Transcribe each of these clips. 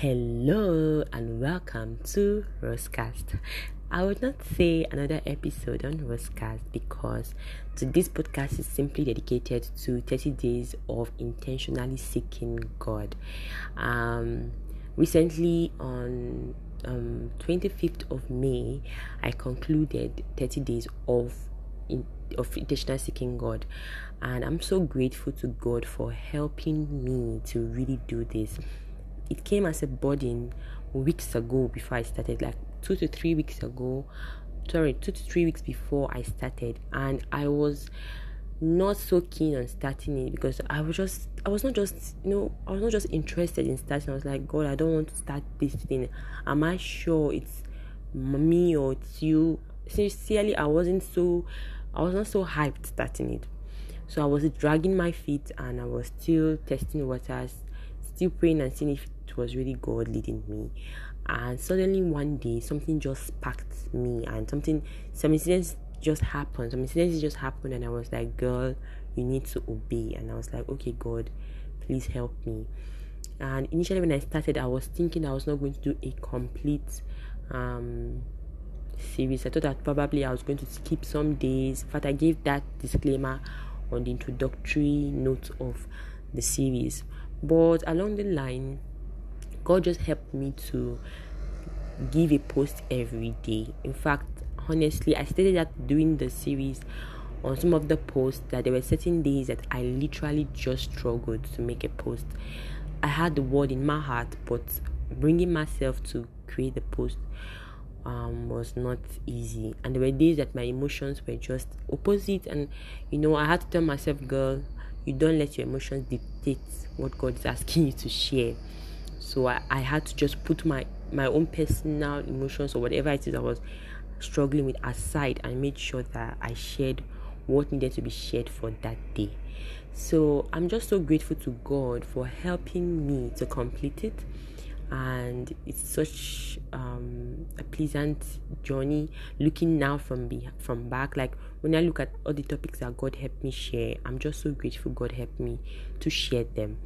Hello and welcome to Rosecast. I would not say another episode on Rosecast because today's podcast is simply dedicated to 30 days of intentionally seeking God. Um, recently, on um, 25th of May, I concluded 30 days of in, of intentional seeking God, and I'm so grateful to God for helping me to really do this it came as a burden weeks ago before I started, like two to three weeks ago. Sorry, two to three weeks before I started, and I was not so keen on starting it because I was just I was not just you know I was not just interested in starting. I was like, God, I don't want to start this thing. Am I sure it's me or it's you? Sincerely, I wasn't so I was not so hyped starting it. So I was dragging my feet and I was still testing waters, still praying and seeing if it was really God leading me. And suddenly one day something just sparked me and something some incidents just happened. Some incidents just happened and I was like, girl, you need to obey. And I was like, okay, God, please help me. And initially when I started, I was thinking I was not going to do a complete um series. I thought that probably I was going to skip some days. In fact, I gave that disclaimer on the introductory note of the series. But along the line, God just helped me to give a post every day. In fact, honestly, I stated that during the series on some of the posts that there were certain days that I literally just struggled to make a post. I had the word in my heart, but bringing myself to create the post um, was not easy. And there were days that my emotions were just opposite, and you know, I had to tell myself, girl, you don't let your emotions dictate what God is asking you to share. So I, I had to just put my my own personal emotions or whatever it is I was struggling with aside and made sure that I shared what needed to be shared for that day. So I'm just so grateful to God for helping me to complete it and it's such um, a pleasant journey looking now from be from back like when i look at all the topics that god helped me share i'm just so grateful god helped me to share them.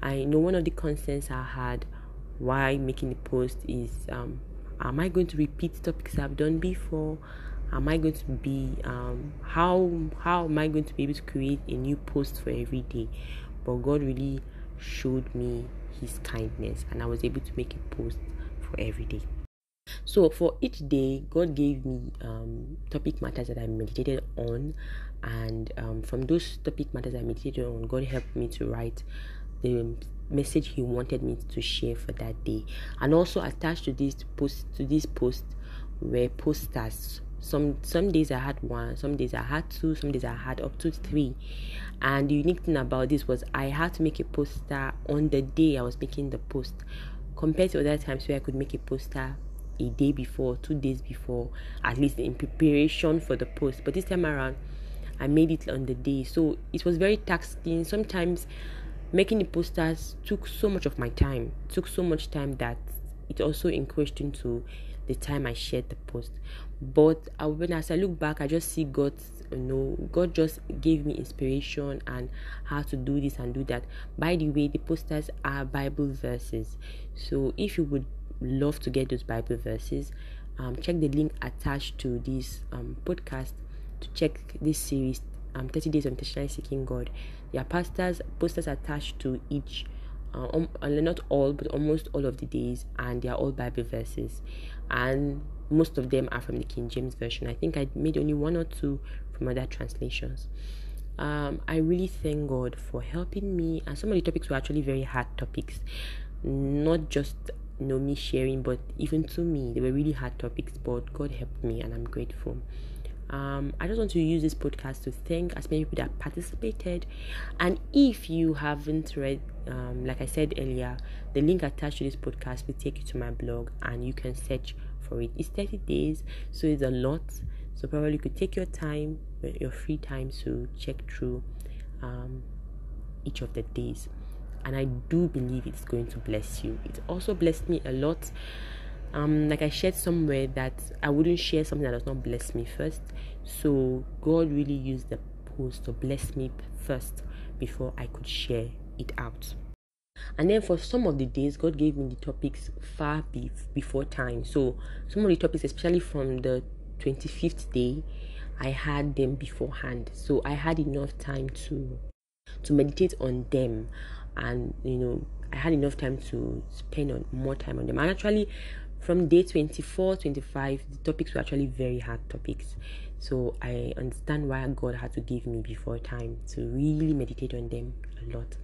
I know one of the concerns i had why making the post is um, am i going to repeat topics i've done before? Am i going to be um, how how am i going to be able to create a new post for every day? But god really showed me his kindness and I was able to make a post for every day. So for each day, God gave me um, topic matters that I meditated on, and um, from those topic matters I meditated on, God helped me to write the message He wanted me to share for that day. And also attached to this post to this post were posters some some days I had one, some days I had two, some days I had up to three. And the unique thing about this was I had to make a poster on the day I was making the post, compared to other times where I could make a poster a day before, two days before, at least in preparation for the post. But this time around, I made it on the day, so it was very taxing. Sometimes making the posters took so much of my time, took so much time that it also encouraged into the time I shared the post. But I, when as I look back, I just see God, you know, God just gave me inspiration and how to do this and do that. By the way, the posters are Bible verses. So if you would love to get those Bible verses, um, check the link attached to this um, podcast to check this series, um, 30 Days of Intentional Seeking God. There are pastors, posters attached to each uh, um, not all but almost all of the days and they are all bible verses. And most of them are from the king james version. I think i made only one or two from other translations. Um, i really thank god for helping me and some of the topics were actually very hard topics. Not just know me sharing but even to me they were really hard topics but god helped me and i'm grateful um, I just want to use this podcast to thank as many people that participated. And if you haven't read, um, like I said earlier, the link attached to this podcast will take you to my blog and you can search for it. It's 30 days, so it's a lot. So probably you could take your time, your free time to check through um, each of the days. And I do believe it's going to bless you. It also blessed me a lot um like i shared somewhere that i wouldn't share something that does not bless me first so god really used the post to bless me first before i could share it out And then for some of the days, God gave me the topics far be- before time. So some of the topics, especially from the 25th day, I had them beforehand. So I had enough time to to meditate on them and you know I had enough time to spend on more time on them. And actually from day 24, 25, the topics were actually very hard topics. So I understand why God had to give me before time to really meditate on them a lot.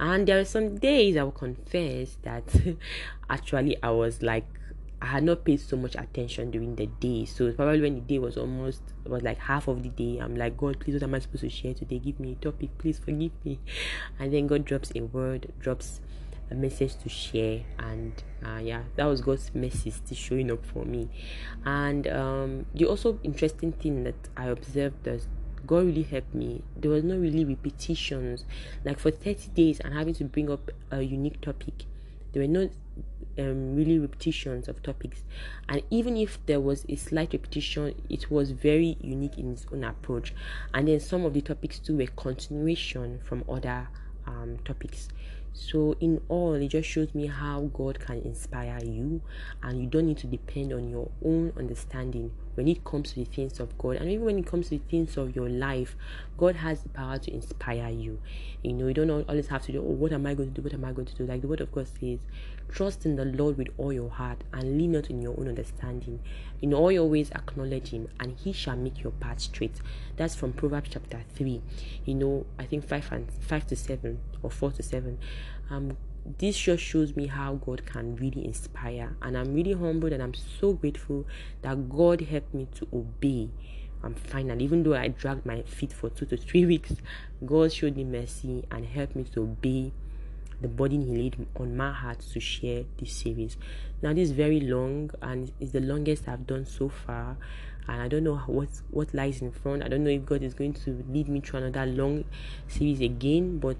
And there are some days I will confess that actually I was like I had not paid so much attention during the day. So probably when the day was almost was like half of the day, I'm like, God, please, what am I supposed to share today? Give me a topic, please forgive me. And then God drops a word, drops a message to share, and uh, yeah, that was God's message still showing up for me. And um, the also interesting thing that I observed that God really helped me. There was no really repetitions, like for 30 days, and having to bring up a unique topic. There were no um, really repetitions of topics. And even if there was a slight repetition it was very unique in its own approach. And then some of the topics too were continuation from other um, topics so, in all, it just shows me how God can inspire you, and you don't need to depend on your own understanding when it comes to the things of God, and even when it comes to the things of your life. God has the power to inspire you. You know, you don't always have to do, oh, what am I going to do? What am I going to do? Like the Word of God says, trust in the Lord with all your heart and lean not in your own understanding. In all your ways, acknowledge Him, and He shall make your path straight. That's from Proverbs chapter 3. You know, I think 5 and 5 to 7 or 4 to 7 um this just shows me how God can really inspire. And I'm really humbled and I'm so grateful that God helped me to obey. I'm final even though I dragged my feet for two to three weeks God showed me mercy and helped me to obey the burden he laid on my heart to share this series. Now this is very long and it's the longest I've done so far. And I don't know what what lies in front. I don't know if God is going to lead me through another long series again but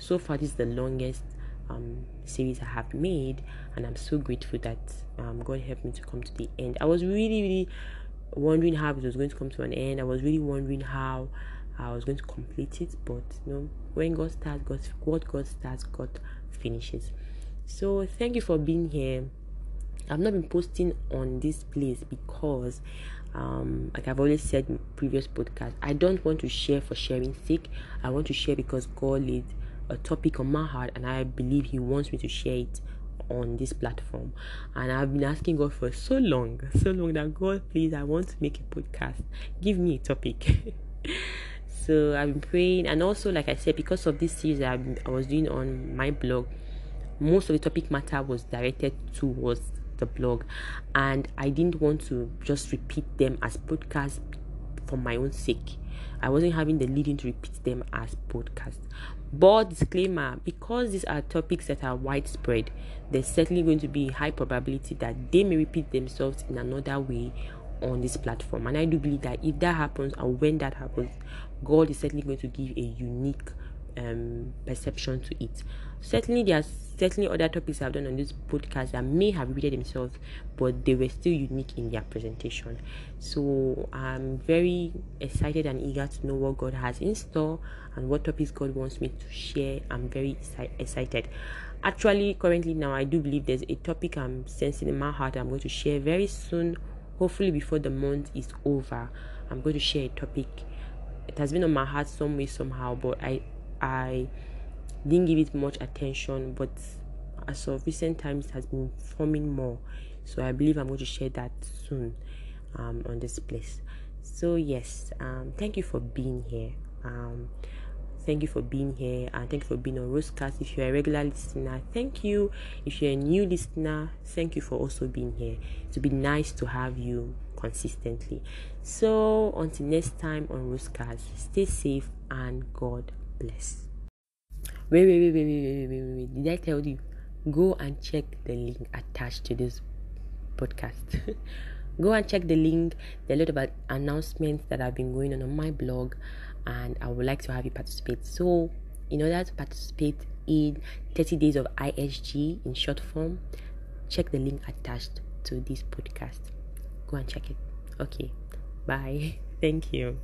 so far this is the longest um, series I have made, and I'm so grateful that um, God helped me to come to the end. I was really, really wondering how it was going to come to an end. I was really wondering how I was going to complete it, but you know, when God starts, God, what God starts, God finishes. So thank you for being here. I've not been posting on this place because um, like I've always said in previous podcast, I don't want to share for sharing sake. I want to share because God laid a topic on my heart and I believe He wants me to share it on this platform. And I've been asking God for so long, so long that God, please, I want to make a podcast. Give me a topic. so I've been praying, and also, like I said, because of this series I, I was doing on my blog, most of the topic matter was directed towards the blog, and I didn't want to just repeat them as podcasts for my own sake. I wasn't having the leading to repeat them as podcasts. But disclaimer because these are topics that are widespread, there's certainly going to be high probability that they may repeat themselves in another way on this platform. And I do believe that if that happens and when that happens, God is certainly going to give a unique um, perception to it. Certainly, there are certainly other topics I've done on this podcast that may have repeated themselves, but they were still unique in their presentation. So I'm very excited and eager to know what God has in store and what topics God wants me to share. I'm very excited. Actually, currently now, I do believe there's a topic I'm sensing in my heart I'm going to share very soon. Hopefully, before the month is over, I'm going to share a topic. It has been on my heart some way somehow, but I I didn't give it much attention, but as of recent times, it has been forming more. So I believe I'm going to share that soon um, on this place. So yes, um, thank you for being here. Um, thank you for being here and thank you for being on Rosecast. If you're a regular listener, thank you. If you're a new listener, thank you for also being here. It would be nice to have you consistently. So until next time on Rosecast, stay safe and God bless. Wait, wait, wait, wait, wait, wait, wait, wait. Did I tell you? Go and check the link attached to this podcast. Go and check the link. There are a lot of announcements that have been going on on my blog, and I would like to have you participate. So, in order to participate in 30 days of ISG in short form, check the link attached to this podcast. Go and check it. Okay. Bye. Thank you.